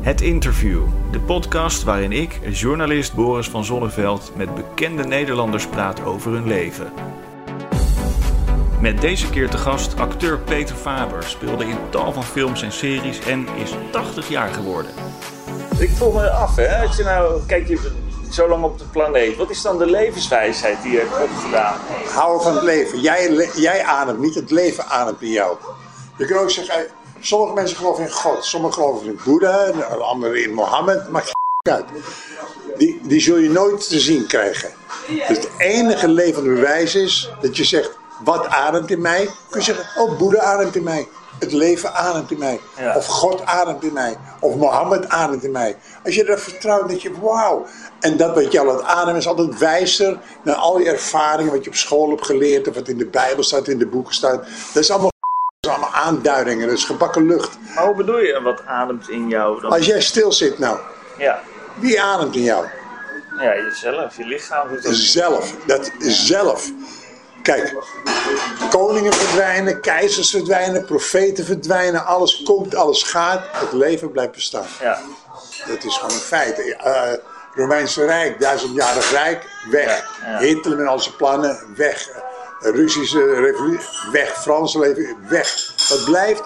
Het Interview, de podcast waarin ik, journalist Boris van Zonneveld, met bekende Nederlanders praat over hun leven. Met deze keer te gast acteur Peter Faber, speelde in tal van films en series en is 80 jaar geworden. Ik vroeg me af, hè, als je nou, kijk je zo lang op de planeet, wat is dan de levenswijsheid die je hebt opgedaan? Houden van het leven. Jij, le- jij ademt niet, het leven ademt in jou. Je kunt ook zeggen, sommige mensen geloven in God, sommigen geloven in Boeddha, de anderen in Mohammed, maakt geen uit. Die, die zul je nooit te zien krijgen. Dus het enige levende bewijs is dat je zegt, wat ademt in mij? Kun je zeggen, oh Boeddha ademt in mij. Het leven ademt in mij. Ja. Of God ademt in mij. Of Mohammed ademt in mij. Als je dat vertrouwt, denk je, wauw. En dat wat je al het ademen is altijd wijzer dan al je ervaringen wat je op school hebt geleerd. Of wat in de Bijbel staat, in de boeken staat. Dat is allemaal, dat allemaal aanduidingen. Dat is gebakken lucht. Maar hoe bedoel je, wat ademt in jou dan? Als jij stil zit nou, Ja, wie ademt in jou? ja, jezelf, je lichaam. Zelf. Dat is zelf. Kijk, koningen verdwijnen, keizers verdwijnen, profeten verdwijnen. Alles komt, alles gaat. Het leven blijft bestaan. Ja, Dat is gewoon een feit. Eh Romeinse Rijk, duizendjarig Rijk, weg. Ja, ja. Hitler met al zijn plannen, weg. Russische revolutie, weg. Franse leven, weg. Wat blijft,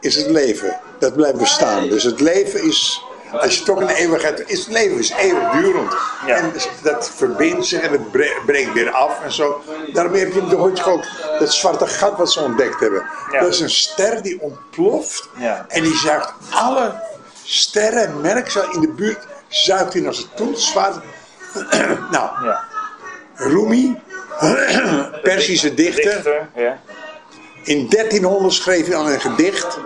is het leven. Dat blijft bestaan. Dus het leven is, als je toch in de eeuwigheid, is het leven is eeuwigdurend. Ja. En dus dat verbindt zich en het bre- breekt weer af en zo. Daarom heb je in de Hoortje ook dat zwarte gat wat ze ontdekt hebben. Ja. Dat is een ster die ontploft Ja. en die zuigt alle sterren, merk in de buurt, zuigt hij naar zijn toe. Zwart. nou, ja. Rumi, Persische dichter. Dichter, ja. In 1300 schreef hij al een gedicht.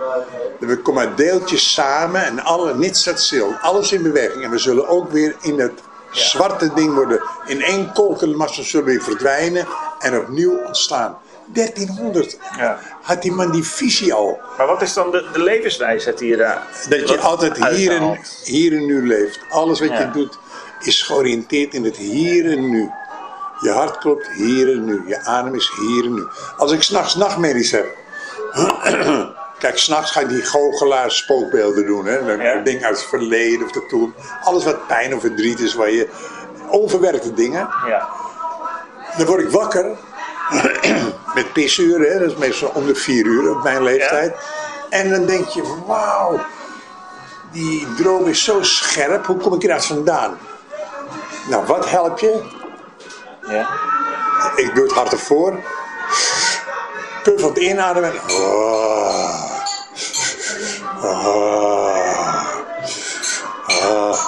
We komen deeltjes samen en alle, niets staat stil. Alles in beweging. En we zullen ook weer in het zwarte ding worden. In één kolkenmassa zullen we verdwijnen en opnieuw ontstaan. 1300 Ja. had die man die visie al. Maar wat is dan de, de levenswijsheid die je daar Dat je altijd hier en, hier en nu leeft. Alles wat Ja. je doet is georiënteerd in het hier en nu. Je hart klopt hier en nu. Je adem is hier en nu. Als ik s'nachts nachtmerries heb. Kijk, s'nachts ga ik die goochelaar spookbeelden doen. Hè? Ja. Dingen uit het verleden of de toekomst. Alles wat pijn of verdriet is, waar je onverwerkte dingen. Ja, Dan word ik wakker. Met pissuren, hè? dat is meestal om de vier uur op mijn leeftijd. En dan denk je, wauw, die droom is zo scherp, hoe kom ik eruit vandaan? Nou, wat help je? Ja. Ik doe het hard ervoor. Puff het inademen. Ah. Ah. Ah.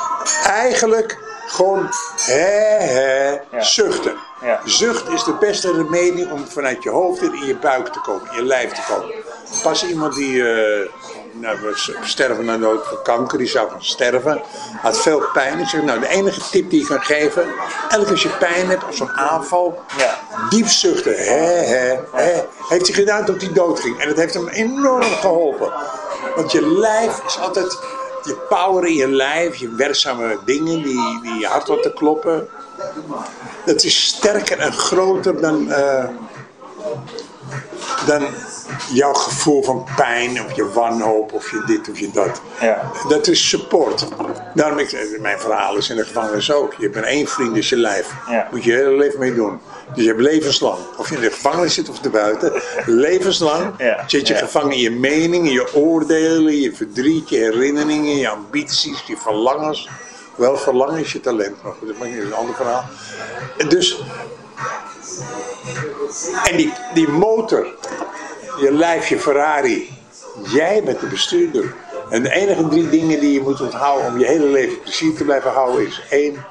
Eigenlijk gewoon hè, hè, Ja. zuchten. Ja. Zucht is de beste remedie om vanuit je hoofd in je buik te komen, in je lijf te komen. Pas iemand die eh, nou, we sterven naar dood van kanker, die zou gaan sterven, had veel pijn. Ik zeg, nou, de enige tip die ik kan geven, elke keer als je pijn hebt of zo'n aanval, Ja. diep zuchten. Hè, hè, hè. Heeft hij gedaan tot hij dood ging. En dat heeft hem enorm geholpen. Want je lijf is altijd, je power in je lijf, je werkzame dingen die, die je hart laten kloppen. Dat is sterker en groter dan, eh, dan jouw gevoel van pijn of je wanhoop of je dit of je dat. Ja. Dat is support. Daarom ik, mijn verhaal is in de gevangenis ook. Je hebt maar één vriend, is je lijf. Ja. Moet je hele leven mee doen. Dus je hebt levenslang. Of je in de gevangenis zit of erbuiten. Levenslang Ja. zit je gevangen in je meningen, je oordelen, je verdriet, je herinneringen, je ambities, je verlangens. Wel verlangen is je talent, maar goed, dat maakt niet een ander verhaal. Dus, en die, die motor, je lijf, je Ferrari, jij bent de bestuurder. En de enige drie dingen die je moet onthouden om je hele leven plezier te blijven houden is één,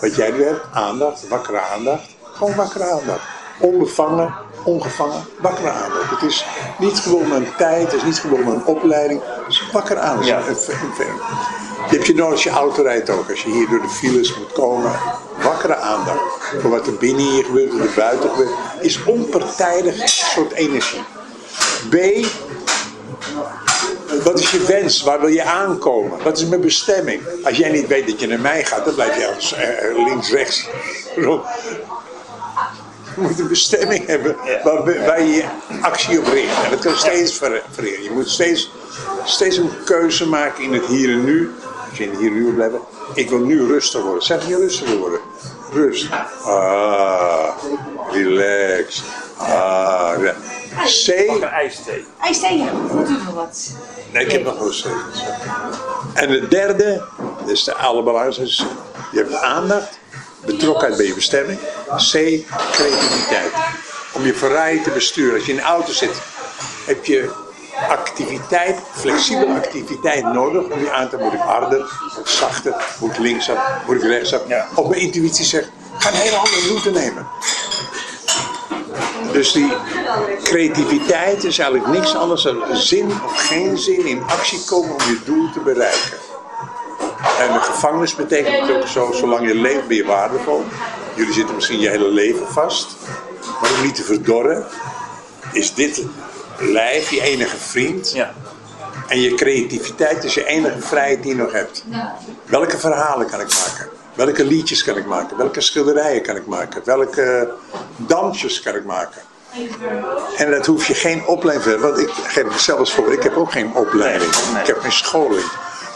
wat jij nu hebt, aandacht, wakkere aandacht. Gewoon wakkere aandacht. Onbevangen, ongevangen, wakkere aandacht. Het is niet gebonden aan tijd, het is niet gebonden aan opleiding. Het is wakkere aandacht. Ja. Een- een- een- Die heb je nodig als je auto rijdt ook. Als je hier door de files moet komen. Wakkere aandacht. Voor wat er binnen hier gebeurt, wat er buiten gebeurt. Is onpartijdig een soort energie. B. Wat is je wens? Waar wil je aankomen? Wat is mijn bestemming? Als jij niet weet dat je naar mij gaat, dan blijf je ergens eh, links, rechts. Moet een bestemming hebben waar, waar je je actie op richt. En dat kan steeds veranderen. Je moet steeds steeds een keuze maken in het hier en nu. Als je in het hier en nu wil blijven. Ik wil nu rustig worden. Zeg je rustig wil worden? Rust. Ah, relax. Ah, re- C. Een ijsthee. IJsthee, ja. Moet u nog wat? Nee, ik heb nog wel C. En de derde, dat is de allerbelangrijkste. Je hebt aandacht, betrokkenheid bij je bestemming. C, creativiteit. Om je Ferrari te besturen. Als je in een auto zit, heb je activiteit, flexibele activiteit nodig om je aan te moet ik harder, moet ik zachter, moet ik linksaf, moet ik rechtsaf. Ja. Of mijn intuïtie zegt, ga een hele andere route nemen. Dus die creativiteit is eigenlijk niks anders dan zin of geen zin in actie komen om je doel te bereiken. En de gevangenis betekent ook zo, zolang je leeft ben je waardevol. Jullie zitten misschien je hele leven vast. Maar om niet te verdorren, is dit lijf je enige vriend. Ja. En je creativiteit is je enige vrijheid die je nog hebt. Welke verhalen kan ik maken? Welke liedjes kan ik maken? Welke schilderijen kan ik maken? Welke dansjes kan ik maken? En dat hoef je geen opleiding voor. Want ik geef het zelfs voor. Ik heb ook geen opleiding. Nee, nee. Ik heb geen scholing.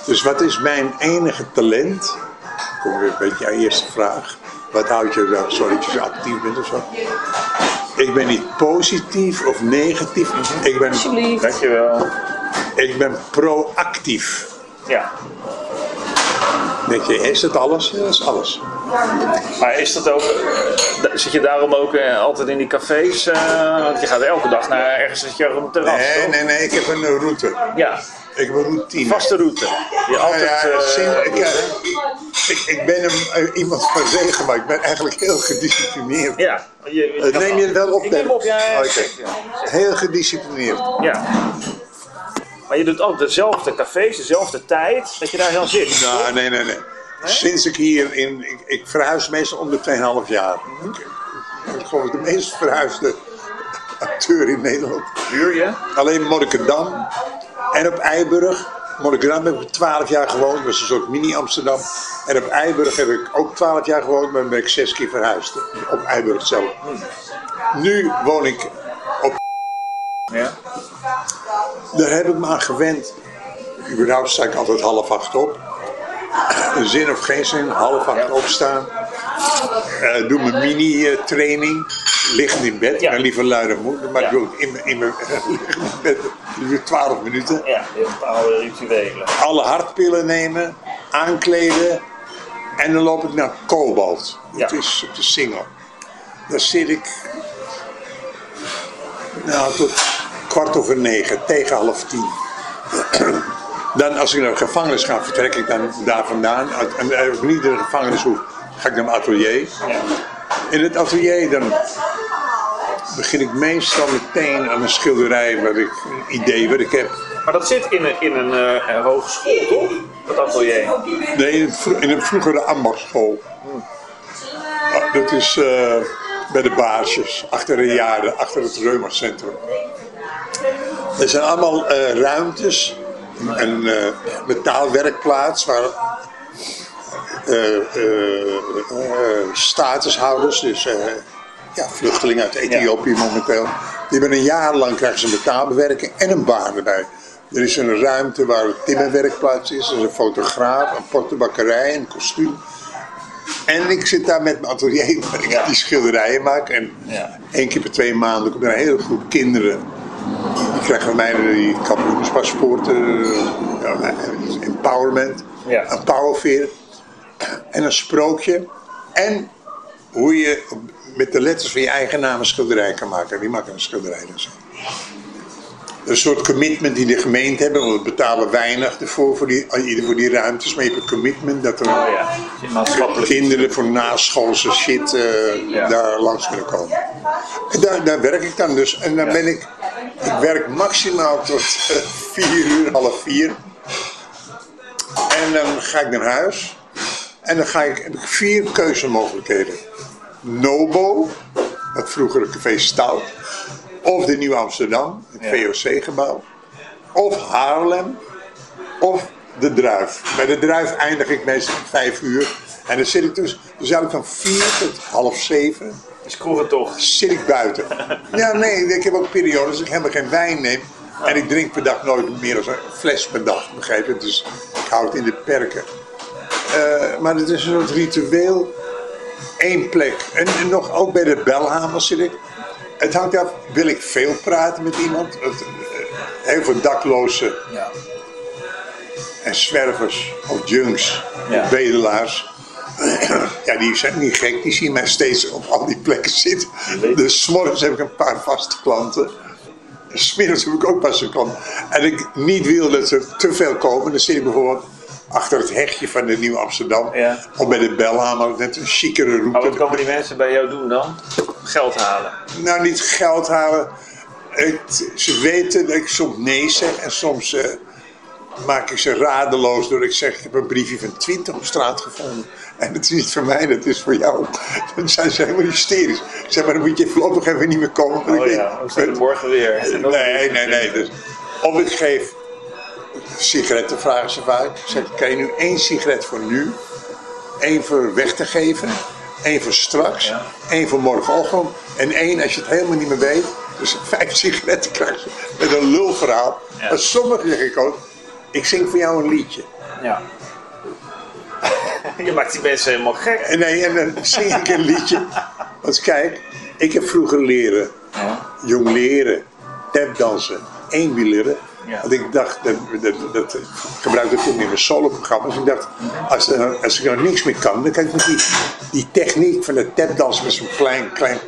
Dus wat is mijn enige talent? Kom weer een beetje aan je eerste vraag. Wat houdt je dan? Sorry dat je zo actief bent of zo. Ik ben niet positief of negatief. Ik ben, Alsjeblieft. Dankjewel. ik ben proactief. Ja. Denk je, is dat alles? Ja, dat is alles. Maar is dat ook, zit je daarom ook eh, altijd in die cafés? eh, want je gaat elke dag naar ergens zit je op een terras. Nee, toch? nee, nee, ik heb een route. Ja, Ik heb een routine. vaste route. Je Nou altijd, ja, eh, ik, ik, ik ben een, eh, iemand van regen, maar ik ben eigenlijk heel gedisciplineerd. ja. Je, Eh, neem je het wel op? Ik neem op, ja. Heel gedisciplineerd. Ja. Maar je doet altijd dezelfde cafés, dezelfde tijd, dat je daar dan zit. Nou, nee, nee, nee. Sinds ik hier in. Ik, ik verhuis meestal om de 2,5 jaar. Ik, ik geloof de meest verhuisde acteur in Nederland. Huur je? Alleen Monnikendam en op Eiburg. Monnikendam heb ik 12 jaar gewoond, dat was een soort mini-Amsterdam. En op Eiburg heb ik ook 12 jaar gewoond, maar ben ik zes keer verhuisd. Op Eiburg zelf. Nu woon ik op. Ja. Daar heb ik me aan gewend. Überhaupt sta ik altijd half acht op. Zin of geen zin, half acht opstaan. Eh, doe mijn mini-training. Liggend in bed, Ja. mijn lieve luide moeder. Maar Ja. ik doe het in, mijn- in mijn bed. 12 minuten. Ja, hebt bepaalde rituelen. alle hartpillen nemen, aankleden en dan loop ik naar Cobalt. Dat Ja. is op de Singel. Daar zit ik nou, tot kwart over negen, tegen half tien. Dan als ik naar de gevangenis ga, vertrek ik dan daar vandaan. En als ik niet naar de gevangenis hoef, ga ik naar mijn atelier. In het atelier dan begin ik meestal meteen aan een schilderij, wat ik, een idee wat ik heb. Maar dat zit in een, in een eh, hogeschool, toch? Dat atelier. Nee, in, het vro- in een vroegere ambachtschool. Ah, Dat is eh, bij de baarsjes, achter de jaren, achter het Reumacentrum. Er zijn allemaal eh, ruimtes, een eh, metaalwerkplaats waar eh, statushouders, dus ja, vluchtelingen uit Ethiopië momenteel, die hebben een jaar lang krijgen ze metaalbewerking en een baan erbij. Er is een ruimte waar een timmerwerkplaats is, er is een fotograaf, een portebakkerij, een kostuum. En ik zit daar met mijn atelier waar ik Ja. die schilderijen maak. En Ja. één keer per twee maanden komt er een hele groep kinderen. Die krijgen van mij die kampioenspaspoorten, ja, empowerment, Ja. een powerveer en een sprookje. En hoe je met de letters van je eigen naam een schilderij kan maken. Wie maakt een schilderij dan zo? Een soort commitment die de gemeente hebben, want we betalen weinig ervoor voor die, ieder voor die ruimtes. Maar je hebt een commitment dat er Oh ja, kinderen voor naschoolse shit eh, Ja. daar langs kunnen komen. En daar, daar werk ik dan dus. En dan Ja. ben ik, ik werk maximaal tot eh, vier uur, half vier. En dan ga ik naar huis. En dan ga ik, heb ik vier keuzemogelijkheden. Nobo, het vroegere café Stout. Of de Nieuwe Amsterdam, het Ja. VOC-gebouw. Of Haarlem. Of de Druif. Bij de Druif eindig ik meestal om vijf uur. En dan zit ik dus, dus eigenlijk van vier tot half zeven Is kroegen toch? zit ik buiten. Ja, nee, ik heb ook periodes dat ik helemaal geen wijn neem. En ik drink per dag nooit meer dan een fles per dag, begrijp je? Dus ik hou het in de perken. Eh, maar het is een soort ritueel. Eén plek. En, en nog ook bij de belhamers zit ik. Het hangt af, wil ik veel praten met iemand? Het, eh, heel veel daklozen Ja. en zwervers of junks Ja. of bedelaars. Ja, die zijn niet gek, die zien mij steeds op al die plekken zitten. Dus 's morgens heb ik een paar vaste klanten. En 's middags heb ik ook vaste klanten. En ik niet wil dat er te veel komen, dan zit ik bijvoorbeeld achter het hekje van de Nieuw Amsterdam. Ja. Of bij de Belhamer, net een chicere Maar wat route. komen die mensen bij jou doen dan? Geld halen. Nou, niet geld halen. Het- ze weten dat ik soms nee zeg en soms eh, maak ik ze radeloos door ik zeg: Ik heb een briefje van 20 op straat gevonden. En het is niet voor mij, dat is voor jou. Dan zijn ze helemaal hysterisch. Zeg maar, dan moet je voorlopig even niet meer komen. Oh ik ja, weet- morgen weer. Nee, nee, nee. Dus, of ik geef sigaretten, vragen ze vaak. Zeg, kan je nu één sigaret voor nu, één voor weg te geven, één voor straks, één voor morgenochtend en één als je het helemaal niet meer weet. Dus vijf sigaretten krijg je met een lulverhaal. Ja. Maar sommigen zeg ik ook, ik zing voor jou een liedje. Ja. Je maakt die mensen helemaal gek. Nee, en dan zing ik een liedje. Want kijk, ik heb vroeger leren, Ja. jong leren, tapdansen, eenwieleren. Ja. Want ik dacht, dat, dat, dat gebruikte ik toen in mijn solo-programma's. Ik dacht, als, er- als ik nou niks meer kan, dan kan ik met die, die techniek van de tapdansen met zo'n klein, klein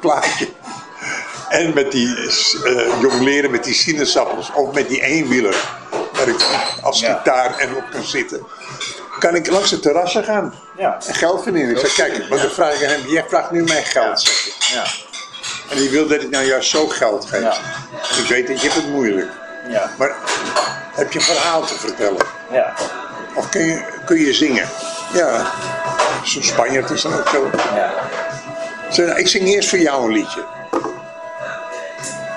plaatje. En met die eh jong leren met die sinaasappels of met die eenwieler. Waar ik als Ja. gitaar en op kan zitten. Kan ik langs de terrassen gaan Ja. en geld verdienen. Ik zeg, kijk, want dan vraag ik hem, jij vraagt nu mijn geld. zeg ik. Ja. En die wil dat ik nou juist zo geld geef. Ja. Ik weet dat je hebt het moeilijk. Ja. Maar heb je een verhaal te vertellen? Ja. Of kun je, kun je zingen? Ja, zo'n Spanjaard is dan ook zo. Ja. Zeg, nou, ik zing eerst voor jou een liedje.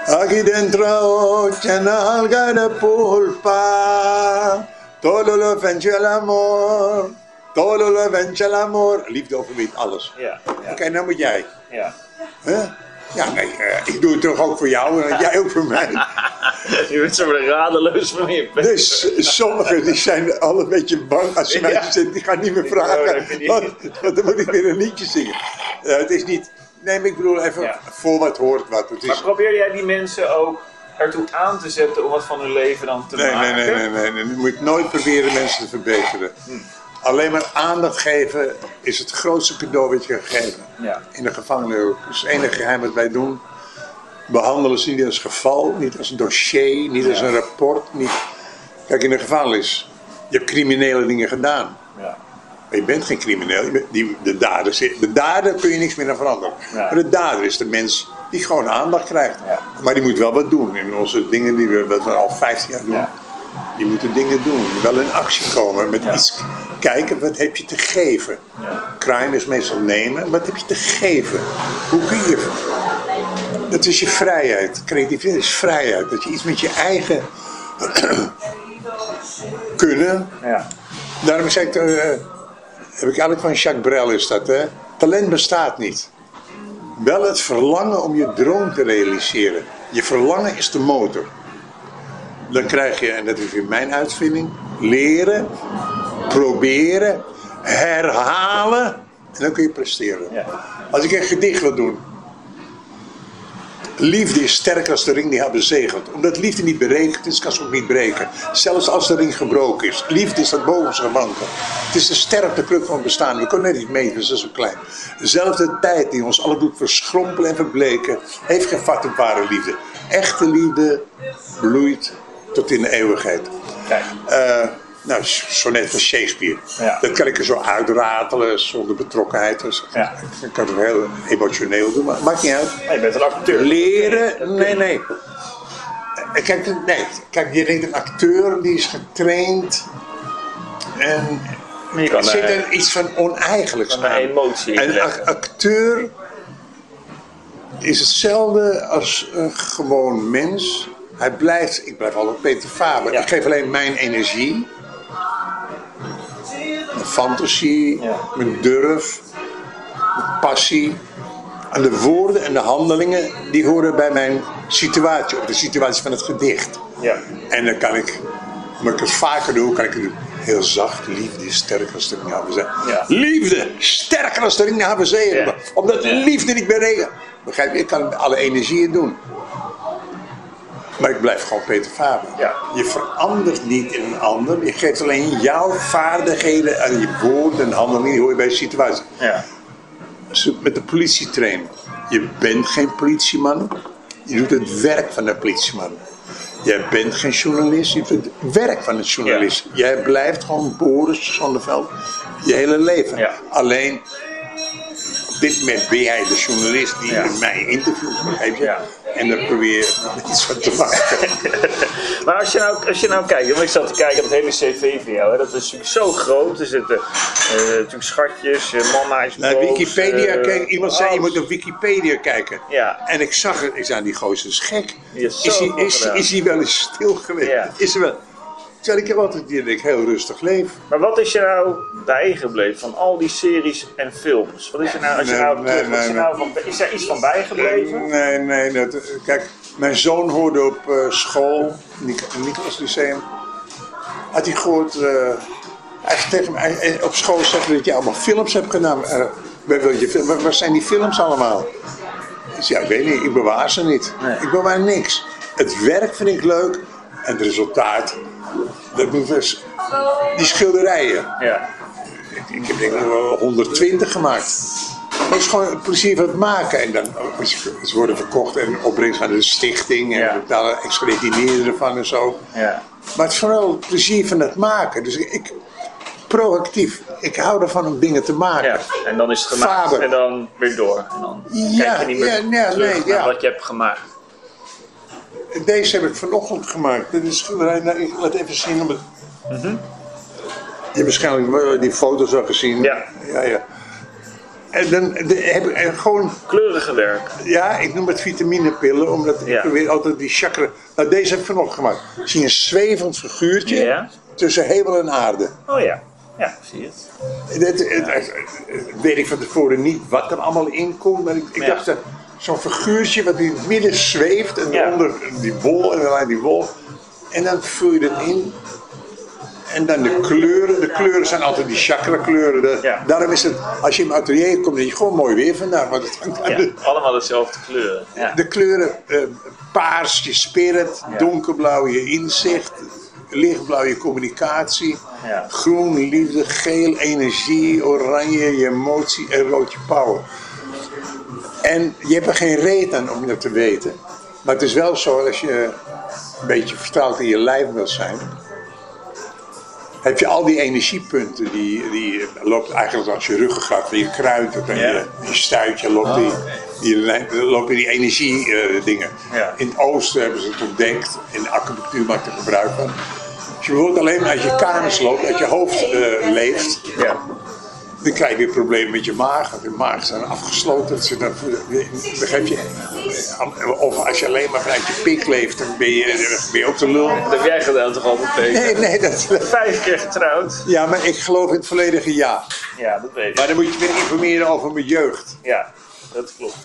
Aquí dentro c'è un'alga de pulpa, todo lo vence l'amor, todo lo vence l'amor. Liefde overwint alles. Ja. Oké, Ja. nou moet jij. Ja. Ja, nee, eh, ik doe het toch ook voor jou en jij ook voor mij. Je bent zo radeloos van je bent. Dus sommigen die zijn al een beetje bang als ze mij Ja. zitten, die gaan niet meer Oh, vragen. Want, dan moet ik weer een liedje zingen. Eh, het is niet, nee, maar ik bedoel even Ja. voor wat hoort wat. Het Maar is, probeer jij die mensen ook ertoe aan te zetten om wat van hun leven dan te nee, nee, maken? nee, nee, nee, nee. Je moet nooit proberen mensen te verbeteren. Alleen maar aandacht geven is het grootste cadeau wat je kan geven. Ja. In de ook. Is het enige geheim wat wij doen. Behandelen ze niet als geval, niet als een dossier, niet als een rapport. Niet... Kijk, in de gevangenis, je hebt criminele dingen gedaan. Ja. Maar je bent geen crimineel. Je bent- die, de, dader, de dader kun je niks meer aan veranderen. Maar de dader is de mens die gewoon aandacht krijgt. Maar die moet wel wat doen. In onze dingen die we, we al 15 jaar doen. Ja. Die moeten dingen doen. Wel in actie komen. Met Ja. iets kijken, wat heb je te geven? Ja. Crime is meestal nemen. Wat heb je te geven? Hoe kun je... Dat is je vrijheid. Creativiteit is vrijheid. Dat je iets met je eigen kunnen Ja. Daarom zeg ik, eh, heb ik eigenlijk van Jacques Brel is dat, hè? Talent bestaat niet. Wel het verlangen om je droom te realiseren. Je verlangen is de motor. Dan krijg je, en dat is weer mijn uitvinding, leren, proberen, herhalen en dan kun je presteren. Ja. Als ik een gedicht wil doen. Liefde is sterker als de ring die haar bezegelt. Omdat liefde niet berekend is, kan ze ook niet breken. Zelfs als de ring gebroken is. Liefde is dat bovenste wankel. Het is de sterkte kruk van het bestaan. We kunnen het niet meten, we zijn zo klein. Dezelfde tijd die ons alle doet verschrompelen en verbleken, heeft geen vat op ware liefde. Echte liefde bloeit tot in de eeuwigheid. Kijk. Eh, nou, sonnet van Shakespeare. Ja. Dat kan ik er zo uitratelen zonder betrokkenheid. Dus Ja. Ik kan het heel emotioneel doen, maar maakt niet uit. Nee, je bent een acteur. Leren, nee, nee. Eh, Kijk, nee. Kijk, je denkt een acteur die is getraind en er zit eh, er iets van oneigenlijks aan. emotie Een acteur is hetzelfde als een gewoon mens. Hij blijft, ik blijf altijd Peter Faber. Ja. Ik geef alleen mijn energie, mijn fantasie, Ja. mijn durf, mijn passie. En de woorden en de handelingen, die horen bij mijn situatie of de situatie van het gedicht. Ja. En dan kan ik, maar ik het vaker doe, kan ik het doen. Heel zacht, liefde is sterker als de ring naar zee. Ja. Liefde, sterker als de ring naar zee. Ja. Omdat liefde niet berekent. Begrijp je? Ik kan alle energieën doen. Maar ik blijf gewoon Peter Faber. Ja. Je verandert niet in een ander. Je geeft alleen jouw vaardigheden aan je woorden en handelingen. Die hoor je bij de situatie. Ja. Zo Met de politietrainer. Je bent geen politieman. Je doet het werk van de politieman. Jij bent geen journalist. Je doet het werk van een journalist. Jij blijft gewoon Boris Zonneveld je hele leven. Ja. Alleen op dit moment ben jij de journalist die Ja. mij interviewt. Begrijp je? Ja. En dan probeer je iets van te maken. Maar als je, nou, als je nou kijkt, want ik zat te kijken op het hele cv van jou, hè, dat is natuurlijk zo groot. Er zitten eh, natuurlijk schatjes, uh, mama's, Naar Wikipedia eh, kijken. Iemand zei, je moet op Wikipedia kijken. Ja. En ik zag het. Ik zei, die gozer is gek. Die is is, hij, is, is hij wel eens stil geweest? Ja. Is wel... Terwijl ik heb altijd die dat ik heel rustig leef. Maar wat is je nou bijgebleven van al die series en films? Wat is er nou, als je Nee, nou nee, terug, wat is, nee, nou van, is er iets van bijgebleven? Nee, nee. Dat, kijk, mijn zoon hoorde op eh, school, Nic- Nicolas Lyceum, had hij gehoord, eh, hij zei tegen mij, op school zegt dat je allemaal films hebt gedaan. Eh, waar, wil je, fil- waar, waar zijn die films allemaal? Ik zei, ja, ik weet niet, ik bewaar ze niet. Nee. Ik bewaar niks. Het werk vind ik leuk en het resultaat, dus, die schilderijen. Ja. Ik heb denk ik wel 120 gemaakt. Dat is gewoon het plezier van het maken. En dan, ze worden verkocht en opbrengst aan de stichting. En Ja. betalen extra dineren ervan en zo. Ja. Maar het is vooral het plezier van het maken. Dus ik, ik proactief. Ik hou ervan om dingen te maken. ja. En dan is het gemaakt Vader. en dan weer door. En dan Ja, kijk je niet meer ja, terug nee, naar wat je hebt gemaakt. Deze heb ik vanochtend gemaakt. Dit is schilderij. Nou, ik laat even zien. Om het... Je hebt waarschijnlijk die foto's al gezien. Ja. ja, ja. En dan de, heb ik gewoon Kleurige werk. Ja, ik noem het vitaminepillen, omdat ik probeer altijd die chakra... Nou, deze heb ik vanochtend gemaakt. Zie je een zwevend figuurtje Ja. tussen hemel en aarde. Oh ja. Ja, zie je het. Dat, weet ik van tevoren niet wat er allemaal in komt, maar ik, ik dacht, zo'n figuurtje wat in het midden zweeft en Ja. onder die wol en dan die wol. En dan vul je dat in. En dan de kleuren. De kleuren zijn altijd die chakra kleuren. De- Ja. Daarom is het, als je in mijn atelier komt, dan je gewoon mooi weer vandaag. Want het hangt aan Ja. de, Allemaal dezelfde kleuren. De kleuren eh, paars je spirit, donkerblauw je inzicht, lichtblauw je communicatie, groen liefde, geel energie, oranje je emotie en rood je power. En je hebt er geen reet aan om dat te weten. Maar het is wel zo, als je een beetje vertrouwd in je lijf wil zijn, heb je al die energiepunten, die, die loopt eigenlijk als je ruggengraat van je kruid, Ja. je, je stuitje, loopt die, die, lijn- lopen die energie eh. Ja. In het oosten hebben ze het ontdekt, in de acupunctuur maakt er gebruik van. Als je bijvoorbeeld alleen maar uit je kanus loopt, uit je hoofd eh, leeft, Ja. Dan krijg je weer problemen met je maag. Want je maag zijn afgesloten. Dat ze dan, begrijp je? Of als je alleen maar vanuit je pik leeft, dan ben je, ben je ook te lul. Dat heb jij gedaan toch altijd, Peter? Nee, nee, dat, Vijf keer getrouwd. ja, maar ik geloof in het volledige ja. Ja, dat weet ik. Maar dan moet je weer informeren over mijn jeugd. Ja, dat klopt.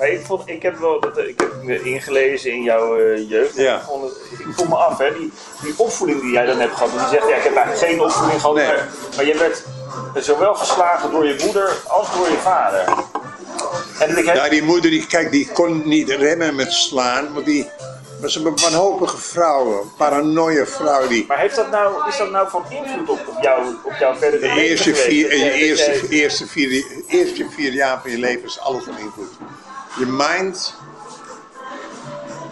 Maar ik, vond, ik heb wel dat, ik heb me ingelezen in jouw eh, jeugd. Ja. Ik, vond het, ik voel me af, hè, die, die opvoeding die jij dan hebt gehad. Je zegt, ja, ik heb eigenlijk geen opvoeding gehad. Nee. Maar, maar je werd zowel geslagen door je moeder als door je vader. En ik heb, Ja, die moeder, die, kijk, die kon niet remmen met slaan. Want die was een wanhopige vrouw. Een paranoia vrouw. Die, maar heeft dat nou, is dat nou van invloed op, op, jou, op jouw verdere de leven eerste vier, de jij- dat eerste, eerste, vier, eerste vier jaar van je leven is alles van invloed. Je mind,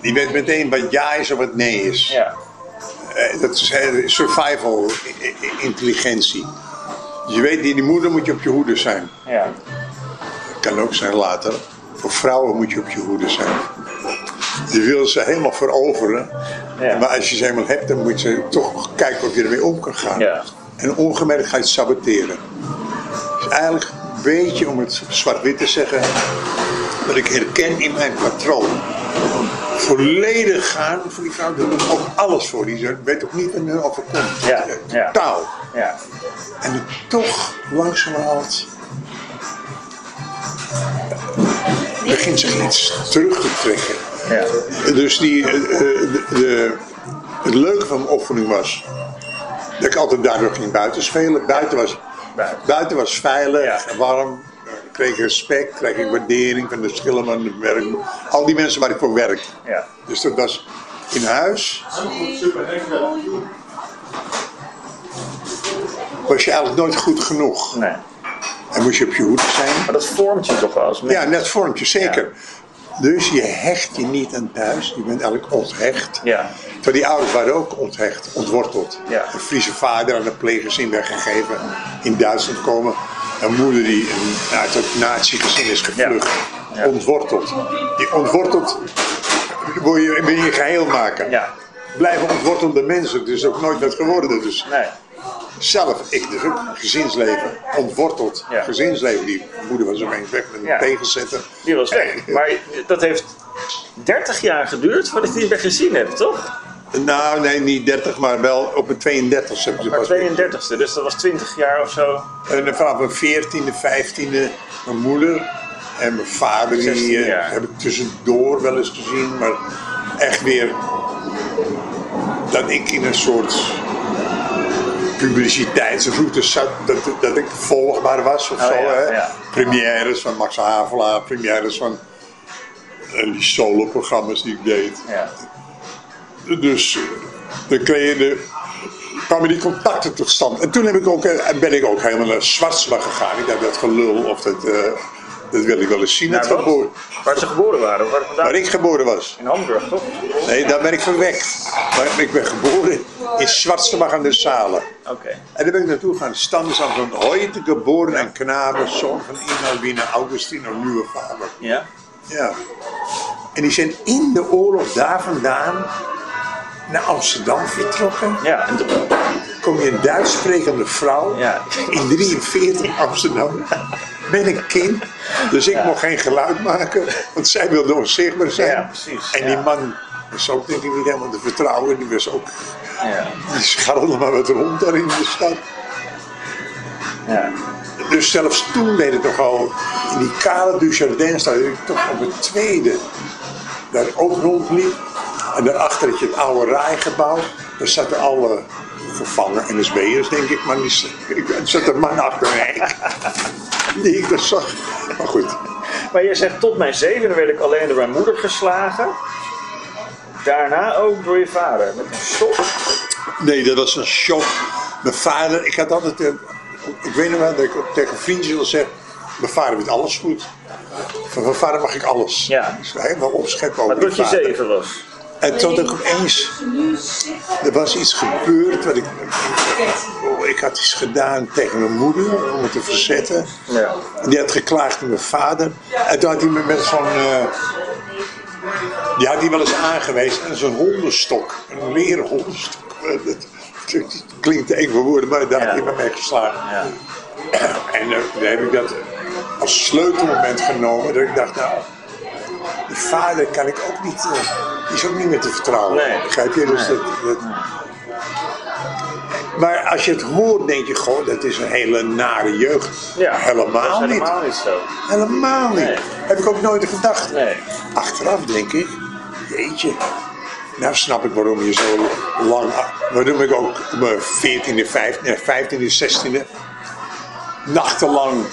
die weet meteen wat ja is en wat nee is. Ja, Eh, Dat is eh, survival intelligentie. Je weet, die, die moeder moet je op je hoede zijn. ja, Kan ook zijn later. Voor vrouwen moet je op je hoede zijn. Je wil ze helemaal veroveren. Ja. Maar als je ze helemaal hebt, dan moet je toch kijken of je ermee om kan gaan. Ja. En ongemerkt ga je het saboteren. Dus eigenlijk beetje, om het zwart-wit te zeggen, dat ik herken in mijn patroon. Volledig gaan voor die vrouw, ik ook alles voor. Die weet ook niet wat er overkomt. Ja, ja. Totaal. ja. En toch langzamerhand begint zich iets terug te trekken. Ja. Dus die, eh, eh, de, de- het leuke van mijn opvoeding was dat ik altijd daardoor ging buiten spelen. Buiten was, Buiten. buiten was veilig, warm. Ik kreeg respect, kreeg ik waardering van de het werk. Al die mensen waar ik voor werk. Ja. Dus dat was in huis. Was je eigenlijk nooit goed genoeg. Nee. En moest je op je hoede zijn. Maar dat vormt je toch wel als mens? Ja, net vormt je, zeker. Dus je hecht je niet aan thuis. Je bent eigenlijk onthecht. Ja. Terwijl die ouders waren ook onthecht, ontworteld. Ja. Een Friese vader aan een pleeggezin weggegeven. In Duitsland komen. Een moeder die een- uit het nazi-gezin is gevlucht. Ja. Ontworteld. Die ontworteld wil je, wil je geheel maken. Ja. Blijven ontwortelde mensen. Dus ook nooit wat geworden. Dus Nee. Zelf, ik dus ook, gezinsleven. Ontworteld. Ja. Gezinsleven. Die moeder was opeens weg met een Ja. tegenzetter. Die was weg. Maar dat heeft 30 jaar geduurd voordat je die weer gezien hebt, toch? Nou, nee, niet 30, maar wel op mijn 32 hebben ze Maar pas 32e, dus dat was 20 jaar of zo. En vanaf mijn 14e, 15e, mijn moeder en mijn vader, die 16 eh, heb ik tussendoor wel eens gezien, maar echt weer dat ik in een soort publiciteitsroute zat, dat, dat ik volgbaar was of Oh, zo. ja, hè. ja. Premières van Max Havelaar, premières van eh, die solo-programma's die ik deed. Ja. Dus dan kreeg je de, kwamen die contacten tot stand. En toen heb ik ook, eh, ben ik ook helemaal naar Zwartsma gegaan. Ik dacht dat gelul of dat, eh, dat wil ik wel eens zien. Naar het wat? geboren, Waar ze geboren waren, of waar waar ik geboren was. In Hamburg, toch? Nee, daar ben ik verwekt. Maar ik ben geboren in Zwartsma aan de Zalen. Oké. En daar ben ik naartoe gegaan. Standesamt van heute geboren en knabe, zoon van Inalbine Augustino Nieuwe Vader. Ja? Ja. En die zijn in de oorlog daar vandaan naar Amsterdam vertrokken. Ja, en toen- kom je een Duits sprekende vrouw Ja. in 43 in Amsterdam met een kind. Dus ik mocht geen geluid maken, want zij wilde onzichtbaar zijn. Ja, precies, En die ja. man was ook denk ik niet helemaal te vertrouwen. Die was ook, ja. die scharrelde maar wat rond daar in de stad. ja. Dus zelfs toen deed het toch al, in die kale Dujardin staat ik toch op het tweede. Daar ook rondliep. En daarachter had je het oude rijgebouw. Daar zaten alle gevangen NSB'ers denk ik. Maar die, ik- er zat een man achter mij. Die ik dat zag. Maar goed. Maar je zegt tot mijn zevende werd ik alleen door mijn moeder geslagen. Daarna ook door je vader. Met een stok. Nee, dat was een shock. Mijn vader, ik had altijd, eh, ik weet nog wel dat ik tegen vriendjes wil zeggen, mijn vader weet alles goed. Van mijn vader mag ik alles. Ja. Dus helemaal opscheppen over Maar tot je zeven was. En toen ik opeens, er was iets gebeurd, wat ik, oh, ik had iets gedaan tegen mijn moeder om het te verzetten. Ja. Die had geklaagd naar mijn vader. En toen had hij me met zo'n, eh, die had hij wel eens aangewezen, en zo'n hondenstok, een leren hondenstok. Eh, Dat, dat klinkt eng voor woorden, maar daar Ja. had hij me mee geslagen. Ja. En eh, dan heb ik dat als sleutelmoment genomen, dat ik dacht, nou, die vader kan ik ook niet, eh, die is ook niet meer te vertrouwen. Nee. Begrijp je? Dus Nee. dat, dat- Maar als je het hoort, denk je gewoon, dat is een hele nare jeugd. Ja, helemaal, niet. helemaal niet zo. Helemaal niet. Nee. Heb ik ook nooit gedacht. Nee. Achteraf denk ik, jeetje. Nou snap ik waarom je zo lang, waarom ik ook mijn 14e, 15e, 15e, 16e nachtenlang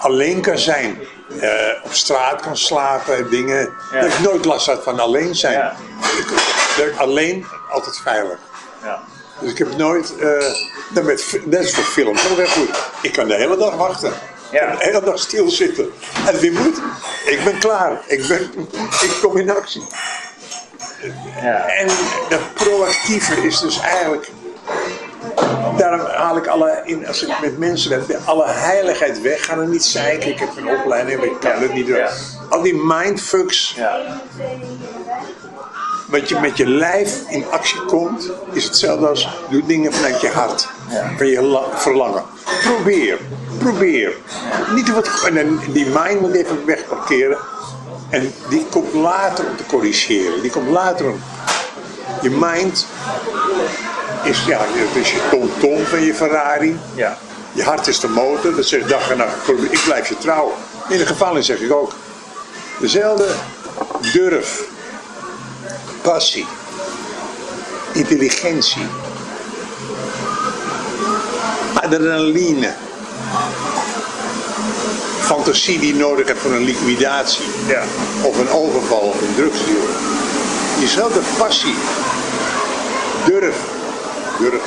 alleen kan zijn. Eh, op straat kan slapen, dingen. Ja. Dat ik nooit last had van alleen zijn. Ja. Dat ik alleen altijd veilig. Ja. Dus ik heb nooit, dat, met, dat is voor films ook goed. Ik kan de hele dag wachten. Ja. De hele dag stilzitten. En weer moet. Ik ben klaar. Ik, ben, ik kom in actie. Ja. En dat proactieve is dus eigenlijk. Daarom haal ik alle, in, als ik met mensen ben, alle heiligheid weg. Ga er niet zeiken. Ik heb een opleiding, maar ik kan het niet doen. Ja. Al die mindfucks, Ja. wat je met je lijf in actie komt, is hetzelfde als doe dingen vanuit je hart. Ja. Van je la- verlangen. Probeer. Probeer. Niet wat, en die mind moet even wegparkeren. En die komt later om te corrigeren. Die komt later om. Je mind is, ja, het is je tom-tom van je Ferrari. Ja. Je hart is de motor. Dat zegt dag en nacht, ik blijf je trouw. In de gevangenis zeg ik ook. Dezelfde durf, passie, intelligentie, adrenaline, fantasie die je nodig hebt voor een liquidatie Ja. of een overval of een drugsdeal. Diezelfde passie, durf, durf,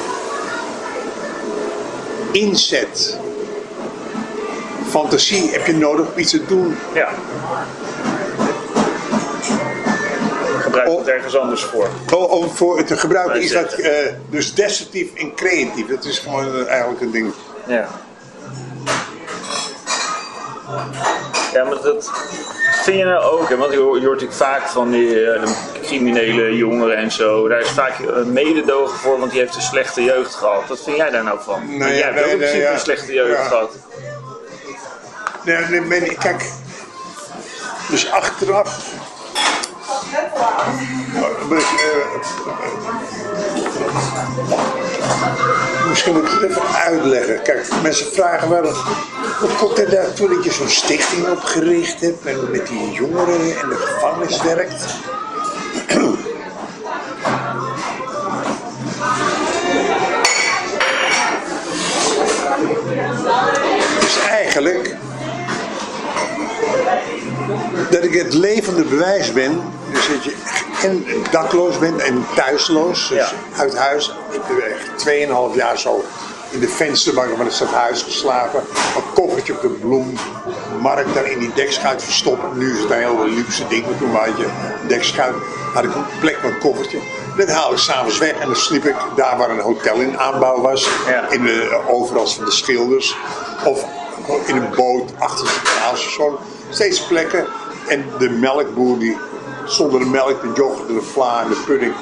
inzet, fantasie heb je nodig om iets te doen. Ja. Gebruik het Oh. ergens anders voor. Oh, om voor het te gebruiken is dat eh, dus destructief en creatief. Dat is gewoon eh, eigenlijk een ding. Ja. Ja, maar dat vind je nou ook, hè? want je hoort, natuurlijk vaak van die eh, criminele jongeren en zo. Daar is vaak mededogen voor, want die heeft een slechte jeugd gehad. Wat vind jij daar nou van? Nee, Want jij ja, hebt ook nee, in principe nee, ja. een slechte jeugd Ja. gehad. Nee, nee, nee, kijk. Dus achteraf. Misschien moet ik het even uitleggen. Kijk, mensen vragen wel. Hoe komt het daartoe dat je zo'n stichting opgericht hebt en met die jongeren in de gevangenis werkt? Dus eigenlijk dat ik het levende bewijs ben. Dus dat je en dakloos bent en thuisloos. Dus Ja. uit huis. Ik heb echt 2,5 jaar zo in de vensterbank van het stadhuis geslapen. Een koffertje op de bloemmarkt daar in die dekschuit verstoppen. Nu is het een heel luxe ding. maar Toen had je een dekschuit. Had ik een plek met een koffertje. Dat haalde ik s'avonds weg en dan sliep ik daar waar een hotel in aanbouw was. Ja. In de overals van de schilders. Of in een boot achter het kanaalstation. Steeds plekken. En de melkboer die zonder de melk, de yoghurt, de vla en de pudding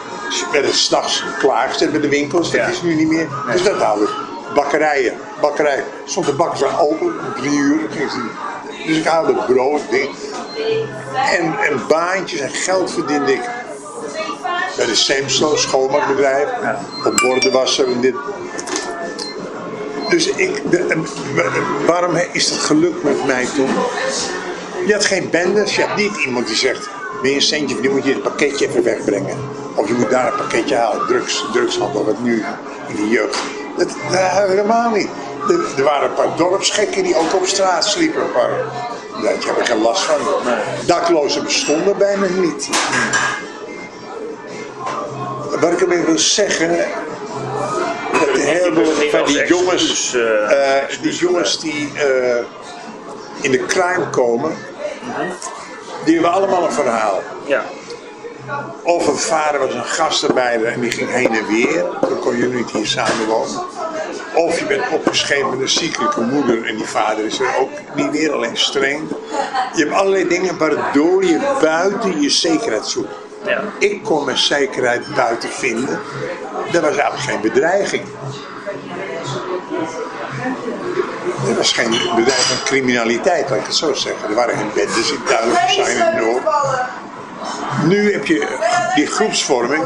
werden s'nachts klaargezet bij de winkels. Dat Ja. is nu niet meer. Dus dat houden. Bakkerijen. Bakkerij. Stond de bakker zo open drie uur. Ging ze- Dus ik haalde brood, ding. En, en baantjes en geld verdiende ik bij de Semso, schoonmaakbedrijf. Op borden wassen en dit. Dus ik, de, waarom is dat gelukt met mij toen? Je had geen bendes, je had niet iemand die zegt, wil je een centje verdienen, moet je het pakketje even wegbrengen. Of je moet daar een pakketje halen, drugs, drugshandel, wat nu in de jeugd. Dat, dat helemaal niet. Er, waren een paar dorpsgekken die ook op straat sliepen. Paar, daar je er geen last van. Daklozen bestonden bijna niet. Wat ik ermee wil zeggen, dat een heleboel van die jongens, eh, eh, die jongens die eh, in de crime komen, die hebben allemaal een verhaal. Ja. Of een vader was een gastarbeider en die ging heen en weer, dan kon je niet hier samen wonen. Of je bent opgeschreven met een ziekelijke moeder en die vader is er ook niet meer, alleen streng. Je hebt allerlei dingen waardoor je buiten je zekerheid zoekt. Ja. Ik kon mijn zekerheid buiten vinden. Er was eigenlijk geen bedreiging. Er was geen bedrijf van criminaliteit, laat ik het zo zeggen. Er waren geen bendes in duidelijk zijn in Noord. Nu heb je die groepsvorming.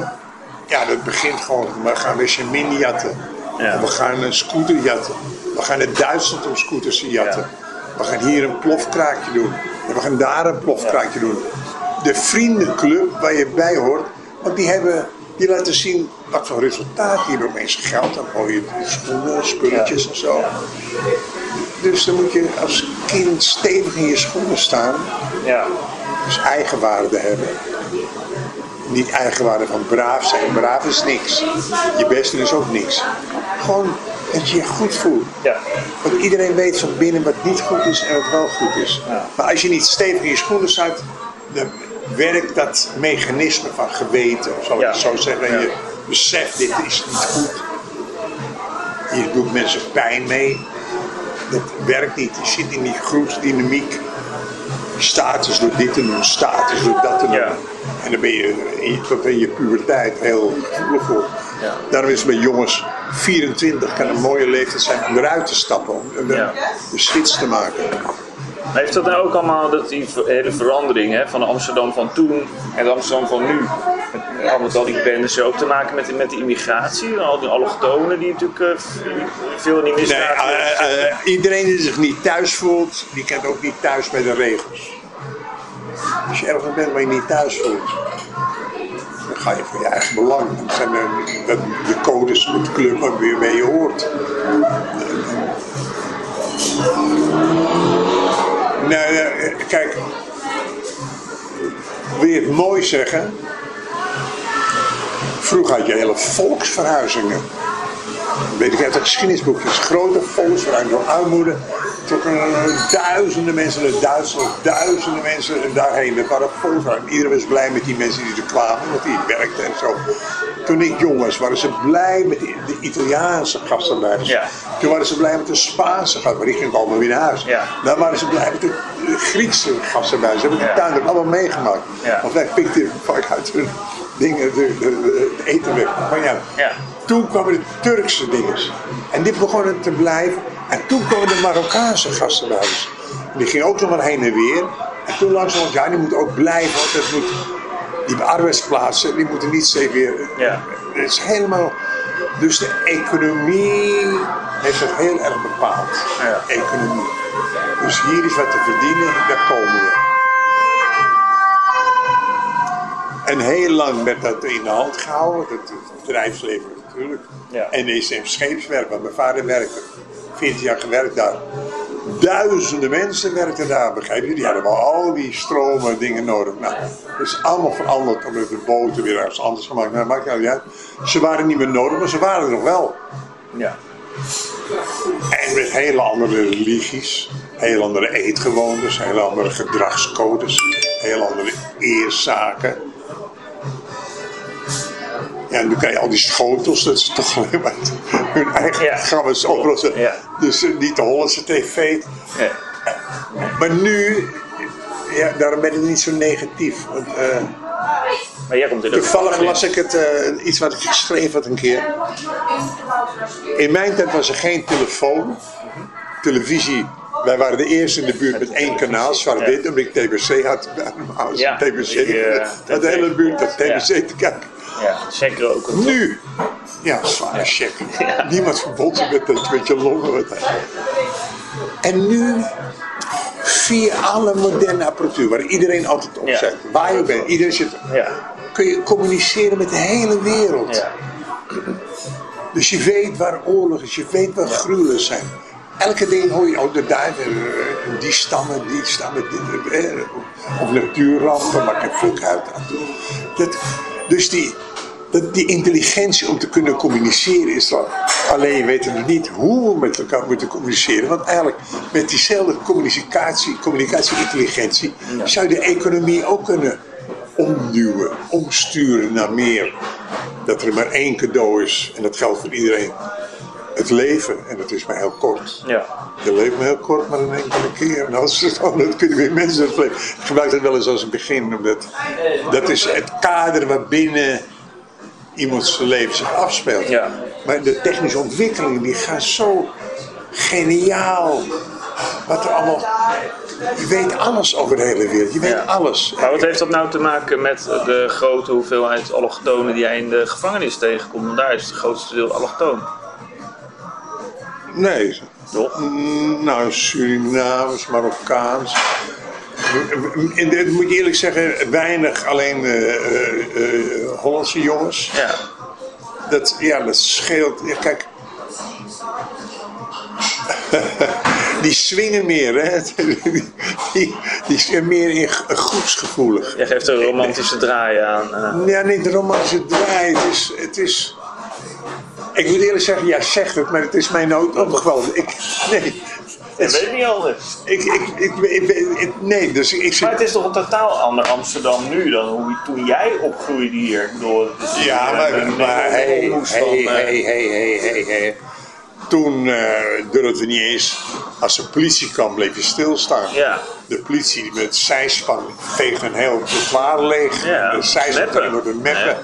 Ja, dat begint gewoon. We gaan weer Chemin jatten. Ja. We gaan een scooter jatten. We gaan naar Duitsland om scooters te jatten. We gaan hier een plofkraakje doen. En we gaan daar een plofkraakje doen. De vriendenclub waar je bij hoort. Want die hebben, die laten zien wat voor resultaat. Hebben opeens geld. Dan gooi je schoenen, spulletjes en zo. Dus dan moet je als kind stevig in je schoenen staan. Ja. Dus eigenwaarde hebben. Niet eigenwaarde van braaf zijn. Braaf is niks. Je beste is ook niks. Gewoon dat je je goed voelt. Ja. Want iedereen weet van binnen wat niet goed is en wat wel goed is. Maar als je niet stevig in je schoenen staat, dan werkt dat mechanisme van geweten, zal ik Ja. het zo zeggen. En je beseft, dit is niet goed. Je doet mensen pijn mee. Dat werkt niet. Je zit in die groepsdynamiek. Status door dit te doen, status door dat te doen. Ja. En dan ben je in je- tot in je puberteit heel gevoelig voor. Ja. Daarom is het bij jongens 24 kan een mooie leeftijd zijn om eruit te stappen. Om de, Ja. switch te maken. Heeft dat nou ook allemaal, dat die hele verandering hè, van Amsterdam van toen en de Amsterdam van nu, met, al met al die bendes, ook te maken met, met de immigratie? Al die allochtonen die natuurlijk eh, veel in die Nee, eh, eh, iedereen die zich niet thuis voelt, die kent ook niet thuis bij de regels. Als je ergens bent waar je niet thuis voelt, dan ga je voor je eigen belang. Dan zijn de, de codes met de club waarmee je hoort. Nou, eh, kijk, wil je het mooi zeggen? Vroeger had je hele volksverhuizingen. Weet ik uit de geschiedenisboekjes. Grote volksverhuizingen door armoede. Trokken duizenden mensen naar Duitsland, duizenden mensen daarheen. Dat waren volksverhuizingen. Iedereen was blij met die mensen die er kwamen, want die werkten en zo. Toen ik jong was, waren ze blij met de, de Italiaanse gastenarbeiders. Ja. Toen waren ze blij met de Spaanse gasten, maar die gingen allemaal weer naar huis. Ja. Dan waren ze blij met de Griekse gastenarbeiders. Ze hebben de tuin ook allemaal meegemaakt. Want wij pikten vaak uit hun dingen, het eten weg. Maar ja, Ja. toen kwamen de Turkse dingen. En die begonnen te blijven. En toen kwamen de Marokkaanse gastenarbeiders. Die gingen ook nog maar heen en weer. En toen langzamerhand, ja, die moeten ook blijven. Want het moet, die arbeidsplaatsen, die moeten niet steeds weer... Ja. Het is helemaal... Dus de economie heeft het heel erg bepaald. Ja. Economie. Dus hier is wat te verdienen, daar komen we. En heel lang werd dat in de hand gehouden, het, bedrijfsleven natuurlijk. Ja. En ECM Scheepswerk, waar mijn vader werkte. 14 jaar gewerkt daar. Duizenden mensen werkten daar, begrijp je? Die hadden wel al die stromen dingen nodig. Nou, dat is allemaal veranderd omdat de boten weer ergens anders gemaakt. Nou, maakt niet uit. Ze waren niet meer nodig, maar ze waren er nog wel. Ja. En met hele andere religies, heel andere eetgewoontes, hele andere gedragscodes, heel andere eerzaken. Ja, en nu krijg je al die schotels, dat is toch alleen maar hun eigen Ja. programma's oplossen. Ja. Dus eh, niet de Hollandse tv. Ja. Maar nu, ja, daarom ben ik niet zo negatief. Want, eh, Maar jij komt Toevallig las ik het, eh, iets wat ik geschreven had een keer. In mijn tijd was er geen telefoon, televisie. Wij waren de eerste in de buurt met één kanaal, zwart-wit, omdat ik TBC had. Ja, TBC, die, had de hele buurt had TBC Ja. te kijken. Ja, zeker ook. Nu, ja, zware check. Niemand verbond zich met, dat- met je longen. En nu, via alle moderne apparatuur, waar iedereen altijd op Ja. zit, waar je bent, iedereen zit, Ja. kun je communiceren met de hele wereld. Ja. Dus je weet waar oorlog is, je weet waar gruwelen zijn. Elke ding hoor je, oh, de daar, eh, die stammen, die stammen, dit, eh, of natuurrampen, maakt geen fuck uit. Dat, dus die, dat, die intelligentie om te kunnen communiceren is er. Alleen weet nog niet hoe we met elkaar moeten communiceren. Want eigenlijk met diezelfde communicatie, communicatie-intelligentie zou je de economie ook kunnen omduwen, omsturen naar meer. Dat er maar één cadeau is en dat geldt voor iedereen. Het leven, en dat is maar heel kort. Ja. Je leeft maar heel kort, maar een enkele keer. En als het dan, dan kunnen weer mensen het leven. Ik gebruik dat wel eens als een begin, omdat dat is het kader waarbinnen iemands leven zich afspeelt. Ja. Maar de technische ontwikkelingen die gaan zo geniaal. Wat er allemaal. Je weet alles over de hele wereld. Je weet Ja. alles. Maar wat heeft dat nou te maken met de grote hoeveelheid allochtonen die jij in de gevangenis tegenkomt? Want daar is het grootste deel allochtoon. Nee. Toch? Mm, Nou, Surinaams, Marokkaans. Moet je eerlijk zeggen, weinig alleen eh, eh, eh, Hollandse jongens. Ja. Dat, ja, dat scheelt. Ja, kijk. die swingen meer, hè? Die, die, die zijn meer in groepsgevoelig. Jij geeft een romantische draai aan. Ja, niet de romantische draai. Het is, het is. Ik moet eerlijk zeggen, jij zegt het, maar het is mij nooit opgevallen. Ik, nee. Dat weet ik niet anders. Ik, ik, ik, ik, ik- nee, dus ik Maar het is toch een totaal ander Amsterdam nu dan hoe, toen jij opgroeide hier. Ik is Ja, maar, een hey, hey, hey, hey, hey, hey. Toen eh durfde niet eens, als de politie kwam, bleef je stilstaan. Ja. De politie met zijspan veegde een heel trottoir leeg. Ja, de zijspan door de meppen.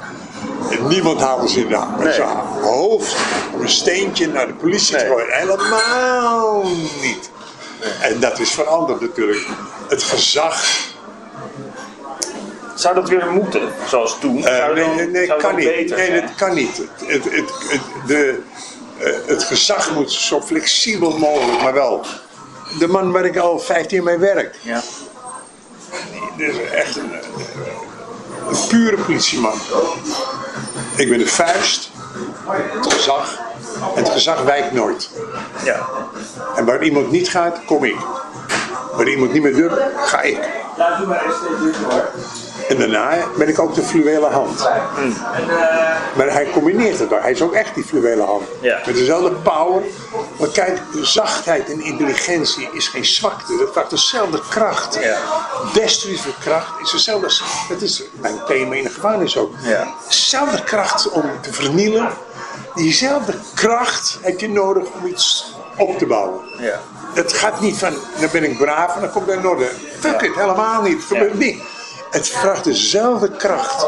En niemand haalde ze in de hand. Met Nee. zijn hoofd op een steentje naar de politie te Nee. gooien. Helemaal niet. En dat is veranderd natuurlijk. Het gezag Zou dat weer moeten, zoals toen? Eh, nee, dan, nee, kan niet. beter Nee, dat kan niet. Het, het, het, het- de, eh, het gezag moet zo flexibel mogelijk, maar wel. De man waar ik al 15 mee werk, Ja. dit is echt een, een pure politieman. Ik ben de vuist, het gezag. En het gezag wijkt nooit. Ja. En waar iemand niet gaat, kom ik. Waar iemand niet meer durft, ga ik. En daarna ben ik ook de fluwele hand. Maar hij combineert het ook. Hij is ook echt die fluwele hand. Ja. Met dezelfde power. Want kijk, zachtheid en intelligentie is geen zwakte. Dat vraagt dezelfde kracht. Ja. Destructieve kracht is dezelfde. Dat is mijn thema in de gevangenis ook. Ja. Dezelfde kracht om te vernielen. Diezelfde kracht heb je nodig om iets op te bouwen. Ja. Het gaat niet van, dan ben ik braaf en dan komt er in orde. Fuck it, helemaal niet. Het gebeurt Ja. niet. Het vraagt dezelfde kracht.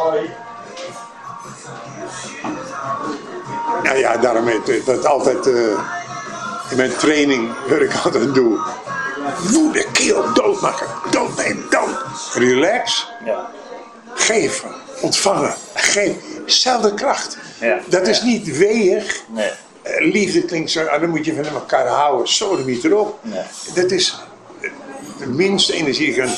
Nou ja, daarom heet altijd eh, in mijn training, waar ik altijd doe. Woede, keel, doodmaken. Dood, nee, dood. Relax, Ja. geven, ontvangen, geven. Dezelfde kracht. Ja. Dat is niet weeg. Nee. Eh, Liefde klinkt zo, ah, dan moet je van elkaar houden. Zo, dan niet erop. Nee. Dat is eh, de minste energie. je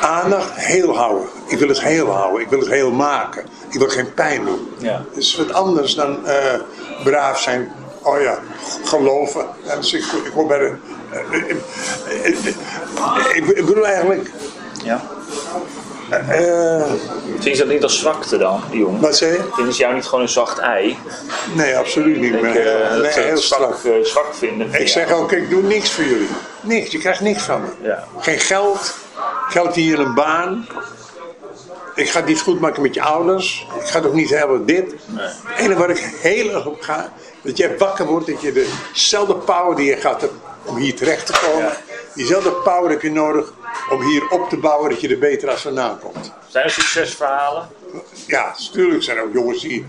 Aandacht heel houden. Ik wil het heel houden. Ik wil het heel maken. Ik wil geen pijn doen. Ja. Dat is wat anders dan eh, braaf zijn. Oh ja, geloven. Ja, dus ik, ik hoor bij de. eh, eh, eh, ik, ik bedoel eigenlijk. Ja. eh, Zien ze dat niet als zwakte dan, die jongen? wat zei je? Vinden ze jou niet gewoon een zacht ei? Nee, absoluut niet. Ik, dat nee, ze heel het strak. zwak, zwak vinden. Ik zeg jou. ook, ik doe niks voor jullie. Niks, je krijgt niks van me. Ja. Geen geld, geld hier een baan. Ik ga het niet goed maken met je ouders. Ik ga ook niet hebben dit. Het enige waar ik heel erg op ga, dat jij wakker wordt, dat je dezelfde power die je gaat om hier terecht te komen, Ja. diezelfde power heb je nodig om hier op te bouwen, dat je er beter als vandaan komt. Zijn er succesverhalen? Ja, natuurlijk zijn er ook jongens die,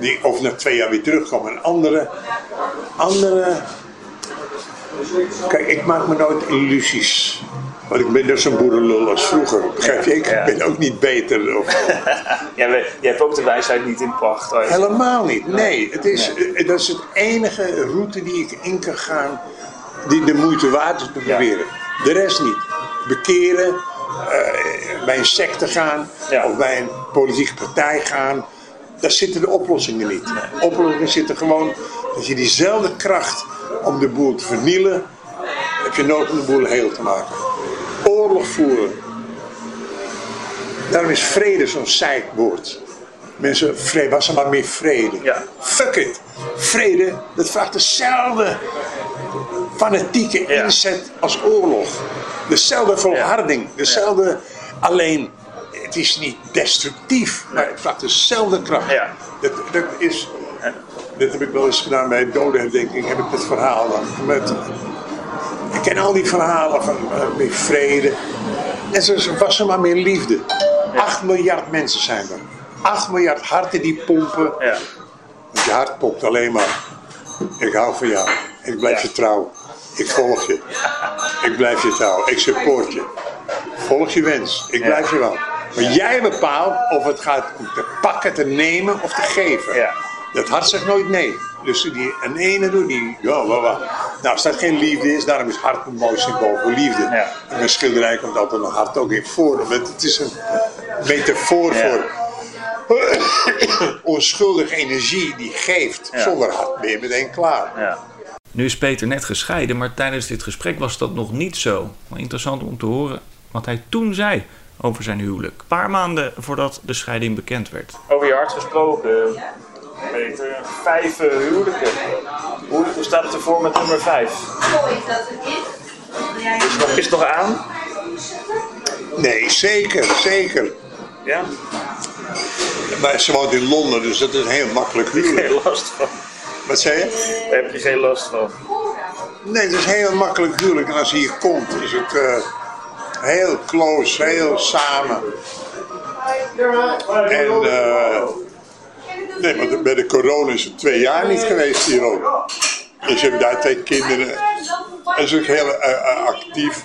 die over na twee jaar weer terugkomen. En andere, andere. Kijk, ik maak me nooit illusies. Want ik ben dus zo'n boerenlul als vroeger. Begrijp je? Ik Ja. ben ook niet beter. Of, Jij, weet- jij hebt ook de wijsheid niet in pacht. Ja. helemaal niet. Nee, het is, eh, dat is het enige route die ik in kan gaan. Die de moeite waard is te Ja. proberen. De rest niet. Bekeren, eh, bij een secte gaan Ja. of bij een politieke partij gaan. Daar zitten de oplossingen niet. Oplossingen zitten gewoon dat je diezelfde kracht om de boel te vernielen, heb je nodig om de boel heel te maken. Oorlog voeren. Daarom is vrede zo'n woord. Mensen, vrede, was er maar meer vrede. Ja. Fuck it. Vrede, dat vraagt dezelfde fanatieke Ja. inzet als oorlog. Dezelfde volharding, dezelfde. Alleen, het is niet destructief, maar het vraagt dezelfde kracht. Ja. Dat, dat is. Dat heb ik wel eens gedaan bij dodenherdenking, heb ik het verhaal dan. Met, ik ken al die verhalen van meer vrede. En zo was er maar meer liefde. 8 miljard mensen zijn er. 8 miljard harten die pompen. Ja. Want je hart pompt alleen maar. Ik hou van jou. Ik blijf Ja. je trouw. Ik volg je. Ik blijf je trouw. Ik support je. Volg je wens. Ik blijf je wel. Maar jij bepaalt of het gaat om te pakken, te nemen of te geven. Ja. Dat hart zegt nooit nee. Dus die een ene doet die. Ja, wa, wa. Nou, als dat geen liefde is, daarom is hart een mooi symbool voor liefde. Ja. In mijn schilderij komt altijd een hart ook in voor. Want het is een metafoor Ja. voor onschuldige energie die geeft. Ja. Zonder hart ben je meteen klaar. Ja. Nu is Peter net gescheiden, maar tijdens dit gesprek was dat nog niet zo. Maar interessant om te horen wat hij toen zei over zijn huwelijk. Een paar maanden voordat de scheiding bekend werd. Over je hart gesproken, Peter. Vijf eh, huwelijken. Hoe, hoe staat het ervoor met nummer vijf? Is het nog, is nog aan? Nee, zeker, zeker. Ja? Maar ze woont in Londen, dus dat is een heel makkelijk huwelijk. Geen last van. Wat zei je? Daar heb je geen last van. Nee, het is heel makkelijk huwelijk. En als hij hier komt, is het eh, heel close, heel samen. En eh, nee, want bij de corona is het twee jaar niet geweest hier ook. Dus je hebt daar twee kinderen. En ze ook heel eh, eh, actief.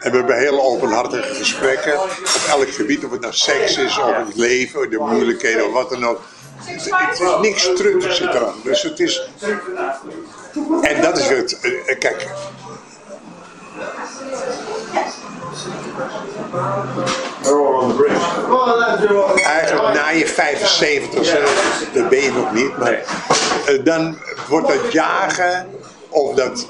En we hebben hele openhartige gesprekken. Op elk gebied, of het nou seks is, of het leven, de moeilijkheden, of wat dan ook. Het, is niks truttigs eraan. Dus het is. En dat is het. Eigenlijk na je 75, zo, dat ben je nog niet, maar eh, dan wordt dat jagen of dat,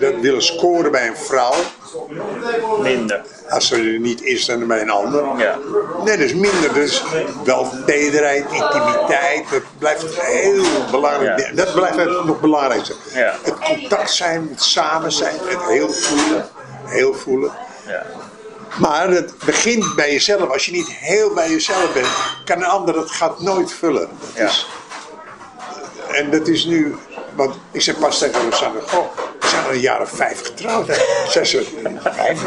dat willen scoren bij een vrouw, Minder. als ze er niet is, dan bij een ander. Ja. Nee, dat is minder. Dus wel tederheid, intimiteit, dat blijft heel belangrijk. Ja. Dat blijft het nog belangrijkste. Ja. Het contact zijn, het samen zijn, het heel voelen. Heel voelen. Ja. Maar het begint bij jezelf. Als je niet heel bij jezelf bent, kan een ander het gat nooit vullen. Dat Ja. is, en dat is nu, want ik zeg pas tegen Rosanne, goh, we zijn al een jaar of vijf getrouwd. Hè. Zeg ze, vijf,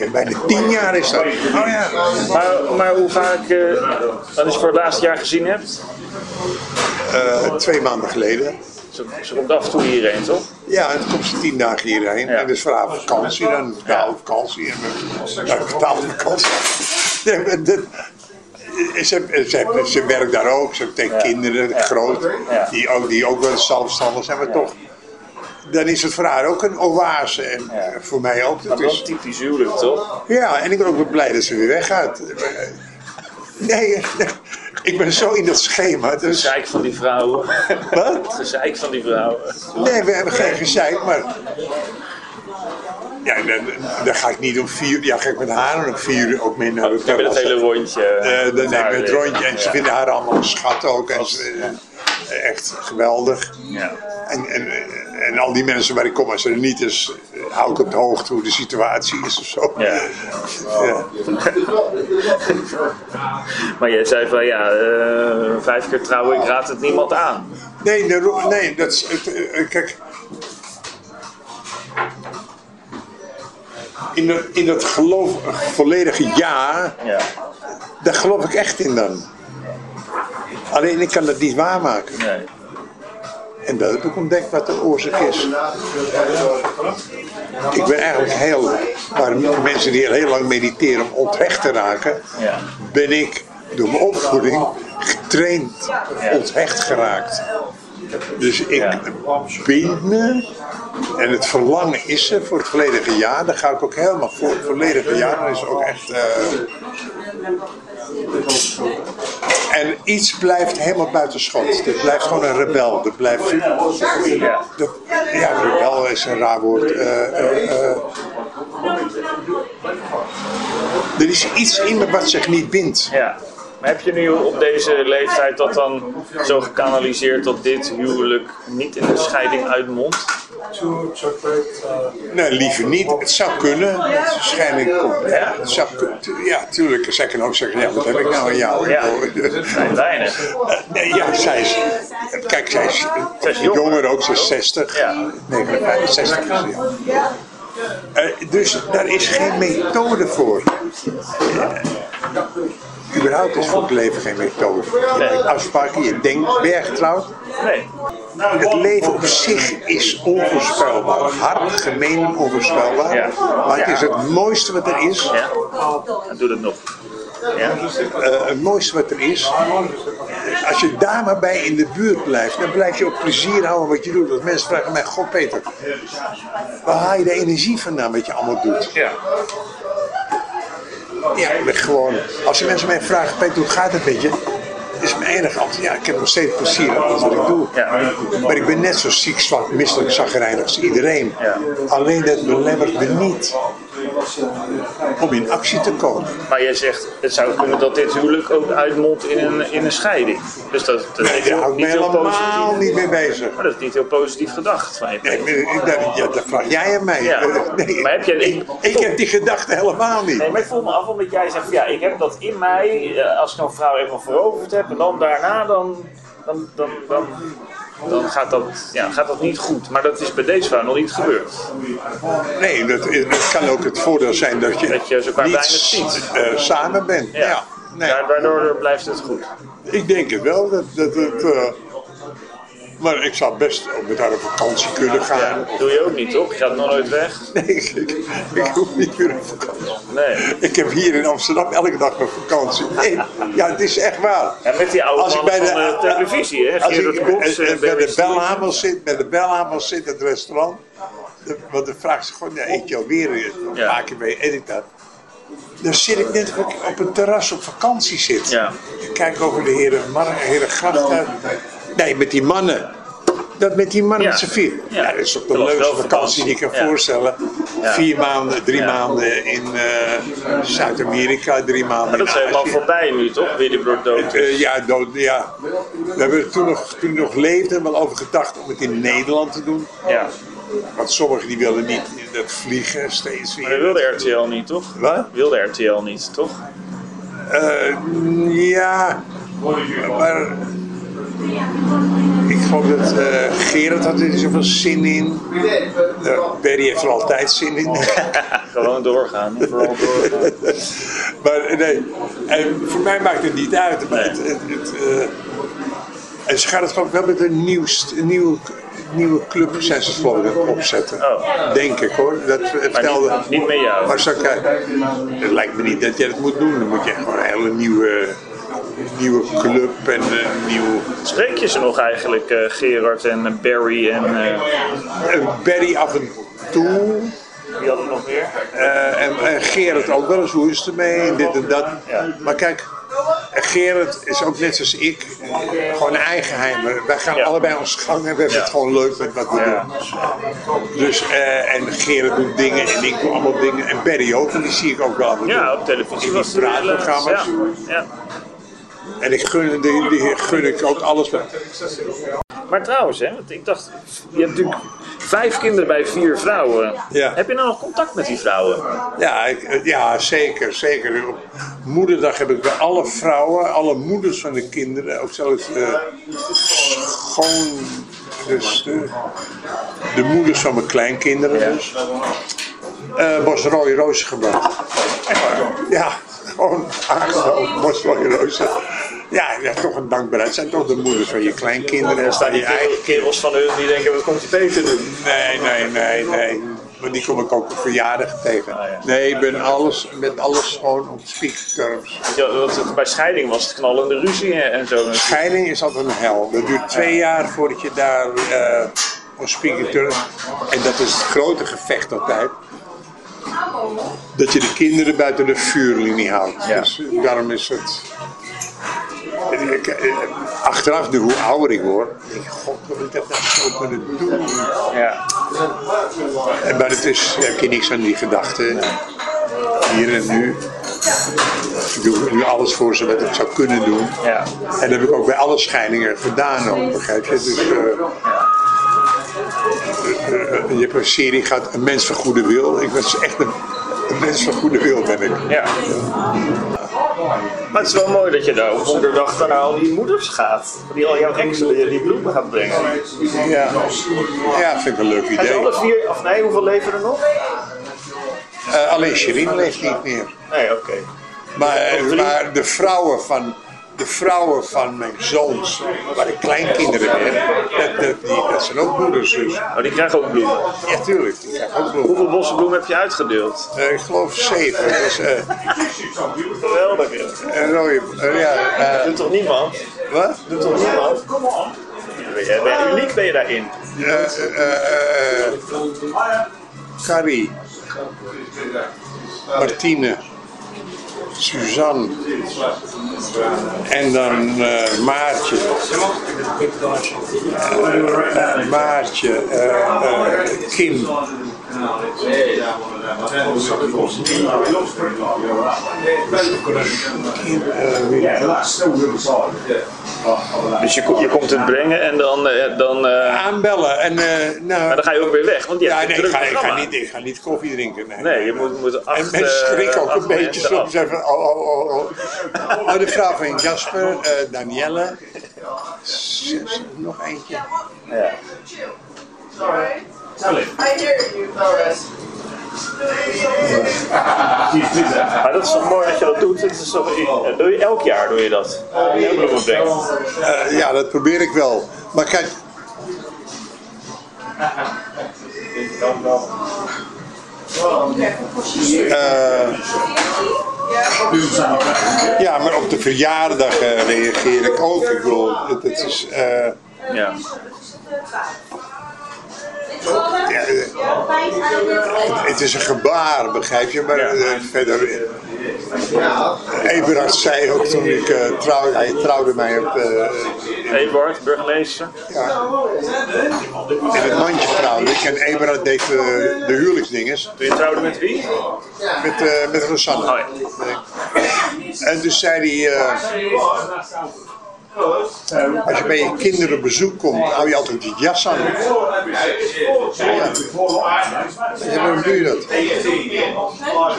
Eh, bijna tien jaar is dat. Oh ja. Maar, maar hoe vaak, eh wat is voor het laatste jaar gezien hebt? Eh, twee maanden geleden. Ze, ze komt af en toe hierheen, toch? Ja, en dan komt ze tien dagen hierheen. Ja. En dus vanavond vakantie, dan betaalde vakantie. En dan ja, betaalde vakantie. Dat- Ze, ze, ze, ze werkt daar ook, ze heeft Ja. kinderen, groot, die, ook, die ook wel zelfstandig zijn, maar toch. Dan is het voor haar ook een oase en Ja. eh, voor mij ook. Dat is typisch huwelijk, toch? ja, en ik ben ook wel blij dat ze weer weggaat. Nee, ik ben zo in dat schema. Dus, Gezeik van die vrouwen. wat? Gezeik van die vrouwen. Nee, we hebben geen gezeik, maar. Ja, dan, dan ga ik niet om vier Ja, ga ik met haar om vier uur ook mee naar het We hebben het hele rondje. Eh, dan we het rondje en ze vinden haar allemaal schat ook. En ze, eh, echt geweldig. Ja. En, en, en al die mensen waar ik kom, als er niet is, eh, hou ik op de hoogte hoe de situatie is of zo. Ja. Ja. Maar jij zei van ja, eh, vijf keer trouwen, ik raad het niemand aan. Nee, de nee, dat is. Eh, kijk. In dat, in dat geloof, volledige ja, Ja. daar geloof ik echt in dan. Alleen ik kan dat niet waarmaken. Nee. En dat heb ik ontdekt wat de oorzaak is. Ik ben eigenlijk heel, waar mensen die heel lang mediteren om onthecht te raken, Ja. ben ik door mijn opvoeding getraind onthecht geraakt. Dus ik Ja. me en het verlangen is er voor het volledige jaar. Daar ga ik ook helemaal voor. Het volledige jaar dat is ook echt. eh, En iets blijft helemaal buiten schot. Het blijft gewoon een rebel. Dat blijft. Ja. Rebel is een raar woord. Eh, eh. Er is iets in me wat zich niet bindt. ja. Maar heb je nu op deze leeftijd dat dan zo gekanaliseerd dat dit huwelijk niet in een scheiding uitmondt? Nee, liever niet. Het zou kunnen. Waarschijnlijk komt. Ja? Het zou kunnen. Ja, tuurlijk. Zij kan ook zeggen: ja, wat heb ik nou aan jou? Ja. Zijn weinig. Eh, nee, ja, zij is. Kijk, zij is, Zij is jonger. jonger ook, ze is 60. Ja. 59, 60 is ze, ja. Eh, dus daar is geen methode voor. Eh, überhaupt is voor het leven geen methode. Nee. Afspraken, je denkt, getrouwd? Nee. Het leven op zich is onvoorspelbaar. Hard, gemeen en onvoorspelbaar. Ja. Maar het is het mooiste wat er is. Ja. Dan doe het nog. Ja. Eh, het mooiste wat er is. Als je daar maar bij in de buurt blijft, dan blijf je ook plezier houden wat je doet. Want mensen vragen mij, God Peter, waar haal je de energie vandaan wat je allemaal doet? Ja. Ja, gewoon, als de mensen mij vragen, Peter, hoe gaat het met je? Is mijn enige antwoord, ja, ik heb nog steeds plezier alles wat ik doe. Ja. Maar ik ben net zo ziek, zwak, misselijk, zagrijnig als iedereen. Ja. Alleen dat belemmert me niet om in actie te komen. Maar jij zegt, het zou kunnen dat dit huwelijk ook uitmondt in een, in een scheiding. Dus dat, dat Nee, daar hou ik me helemaal niet mee bezig. Maar dat is niet heel positief gedacht van je. Nee, ik- ik- dat, ja, dat vraag jij aan mij. Ja. Nee, Maar heb je- ik, ik heb die gedachte helemaal niet. Nee, maar ik voel me af omdat jij zegt, ja, ik heb dat in mij, eh, als ik een vrouw eenmaal veroverd heb en dan daarna, dan, dan, dan, dan, dan gaat, dat, ja, gaat dat niet goed. Maar dat is bij deze vrouw nog niet gebeurd. Nee, dat, het kan ook het voordeel zijn dat je, Dat je elkaar niet weinig ziet. eh, samen bent. Ja. Nee, Ja, Waardoor blijft het goed. ik denk het wel. Dat, dat, het, eh, Maar ik zou best ook met haar op vakantie kunnen gaan. Doe je ook niet, toch? Je gaat nog nooit weg? Nee, ik, ik hoef niet meer op vakantie. Nee. Ik heb hier in Amsterdam elke dag mijn vakantie. Nee, ja, het is echt waar. En met die oude Als ik bij van de- de televisie, hè? Als ik eh, en eh, bij de Steele. belhamel zit, bij de belhamel zit het restaurant. de- Want dan vraagt ze gewoon, ja, eet je alweer een Ja. paar keer mee, eet ik dat. Dan zit ik net ik op een terras op vakantie zit. Ja. Ik kijk over de heren, Mar- heren gracht uit. Nee, met die mannen. Dat met die mannen Ja. met z'n vier. Ja. Ja. dat is toch de leukste vakantie die ik kan voorstellen. Ja. Vier maanden, drie Ja. maanden in eh, Zuid-Amerika, drie maanden Maar dat is helemaal Azië. voorbij nu, toch? Die brood dood is. Eh, ja, dood, ja. We hebben toen nog, toen nog leefde wel over gedacht om het in Nederland te doen. Ja. Want sommigen die willen niet dat vliegen steeds Maar dat weer. wilde RTL niet, toch? Wat? Wilde RTL niet, toch? Eh, ja, maar ik geloof dat eh Gerard had er zoveel zin in. Uh, Barry heeft er altijd zin in. Gewoon doorgaan. Vooral doorgaan. maar nee, en voor mij maakt het niet uit. Maar het, het, het, eh, en ze gaat het geloof ik wel met een, nieuwst, een nieuwe, nieuwe club zijn ze het opzetten. Oh. Denk ik hoor. Dat vertelde. niet- niet met jou. Maar zo, kijk, het lijkt me niet dat jij dat moet doen. Dan moet je gewoon een hele nieuwe, nieuwe club en een nieuw. Spreek je ze nog eigenlijk, eh, Gerard en eh, Barry en... eh Barry af en toe. wie had het nog meer? En, en Gerard ook wel eens, hoe is het ermee? En dit en dat. Ja. Maar kijk, Gerard is ook net zoals ik, gewoon eigenheimer. Wij gaan Ja. allebei ons gang en we hebben Ja. het gewoon leuk met wat we Ja. doen. Dus, en Gerard doet dingen en ik doe allemaal dingen. En Barry ook, en die zie ik ook wel. Ja, op televisie In die praatprogramma's. Ja, ja. En ik gun, die, die gun ik ook alles. Maar trouwens, hè, want ik dacht, je hebt natuurlijk vijf kinderen bij vier vrouwen. Ja. Heb je nou nog contact met die vrouwen? Ja, ik, eh, ja, zeker, zeker. Op moederdag heb ik bij alle vrouwen, alle moeders van de kinderen, ook zelfs eh, schoon, dus de, de moeders van mijn kleinkinderen dus, eh bos rode rozen gebracht. Ja, gewoon aangenomen, bos rode rozen. Ja, ja, toch een dankbaarheid. Het zijn toch de moeders van je kleinkinderen. Er staan je eigen kerels- van hun die denken, wat komt die Peter doen? Nee, nee, nee, nee. Maar die kom ik ook op verjaardag tegen. Ah. Nee, ik ben alles, met alles gewoon op speakterms. Ja, bij scheiding was het knallende ruzie en zo. Scheiding is altijd een hel. Dat duurt twee jaar voordat je daar eh op speakterms... En dat is het grote gevecht altijd. Dat je de kinderen buiten de vuurlinie houdt. Ja. Dus daarom is het... Ik- eh, Achteraf, nu hoe ouder ik word, denk ik, god, wat moet ik dat nou zo kunnen doen? Ja. En Maar het is, heb je niks aan die gedachten. Hier en nu. Ik doe nu alles voor ze wat ik zou kunnen doen. Ja. En dat heb ik ook bij alle scheidingen gedaan ook, begrijp je? Dus, eh, eh, eh, je hebt een serie gehad, Een Mens van Goede Wil. Ik was echt een, een mens van goede wil ben ik. ja. Maar het is wel mooi dat je daar op moederdag naar al die moeders gaat. Die al jouw exen die, die bloemen gaat brengen. Ja, ja vind ik een leuk Zijn ze idee. alle vier, of nee, hoeveel leven er nog? Eh, alleen Sherine leeft niet meer. Nee, oké. Maar, maar de vrouwen van de vrouwen van mijn zoons, waar ik kleinkinderen heb, dat, dat, die, dat zijn ook moeders dus. Oh, die krijgen ook bloemen. Ja, tuurlijk, die krijgen ook bloemen. Hoeveel bossen bloemen heb je uitgedeeld? Eh, ik geloof zeven. Dus, eh Geweldig. een rode, eh, ja, eh, Doet toch niemand? wat? Doet toch niemand? Ben je uniek ben je daarin? Eh, eh, eh, Carrie, Martine, Suzanne en dan eh, Maartje. Eh, Maartje, eh, wie- Dus je, je komt het brengen en dan, eh, dan, eh, aanbellen. En, eh, nou, maar dan ga je ook weer weg, want je ja, hebt nee, een ik ga, ik, ga niet, ik ga niet koffie drinken. Nee, Nee, je moet, moet acht, En mensen schrikken ook een beetje soms even. Oh, oh, oh, oh. oh, de vrouw van Jasper, Danielle. Zes, nog eentje. Ja. I hear you, fellas. Maar dat is toch mooi dat je dat doet. Het is toch, eh, doe je elk jaar doe je dat? Eh, ja, dat probeer ik wel. Maar kijk, Eh, ja, maar op de verjaardag eh, reageer ik ook. Ik bedoel, het, het is... eh, Ja. eh, het, het is een gebaar, begrijp je? Maar Ja. eh, verder... Eberhard zei ook toen ik eh, trouwde, hij trouwde mij op de, Eduard, burgemeester. ja, in het mandje trouwde ik. En Eberhard deed de huwelijksdinges Toen je trouwde met wie? met, eh met Rosanne. Oh ja. En toen zei hij, als je bij je kinderen bezoek komt, hou je altijd je jas aan. Ja. Waarom doe je dat?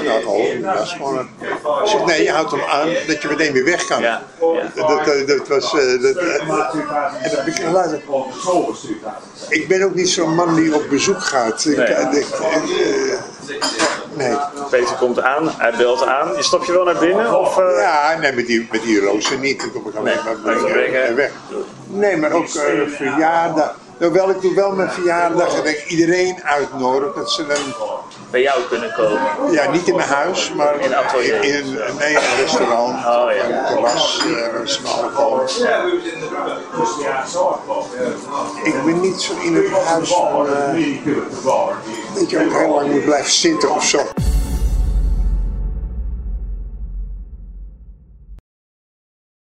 Nou, gewoon een jas gewoon. Ik zeg, nee, je houdt hem aan dat je meteen weer weg kan. Ja. Dat, dat, dat was, eh, dat, eh, en dat ik, ik ben ook niet zo'n man die op bezoek gaat. Ik, Nee. ik, eh, nee. Peter komt aan, hij belt aan. Je stap je wel naar binnen? Of, Ja, nee, met die, met die rozen niet. Dan kom ik alleen maar weg. brengen. weg. Nee, maar ook eh, verjaardag. Hoewel ik doe wel mijn verjaardag en ik iedereen uitnodig dat ze een, bij jou kunnen komen? ja, niet in mijn huis, maar In een atelier. in, in een, restaurant, Oh, ja. een terras, eh, gewoon. Ik ben niet zo in het huis van, eh, dat je ook heel lang moet blijven zitten of zo.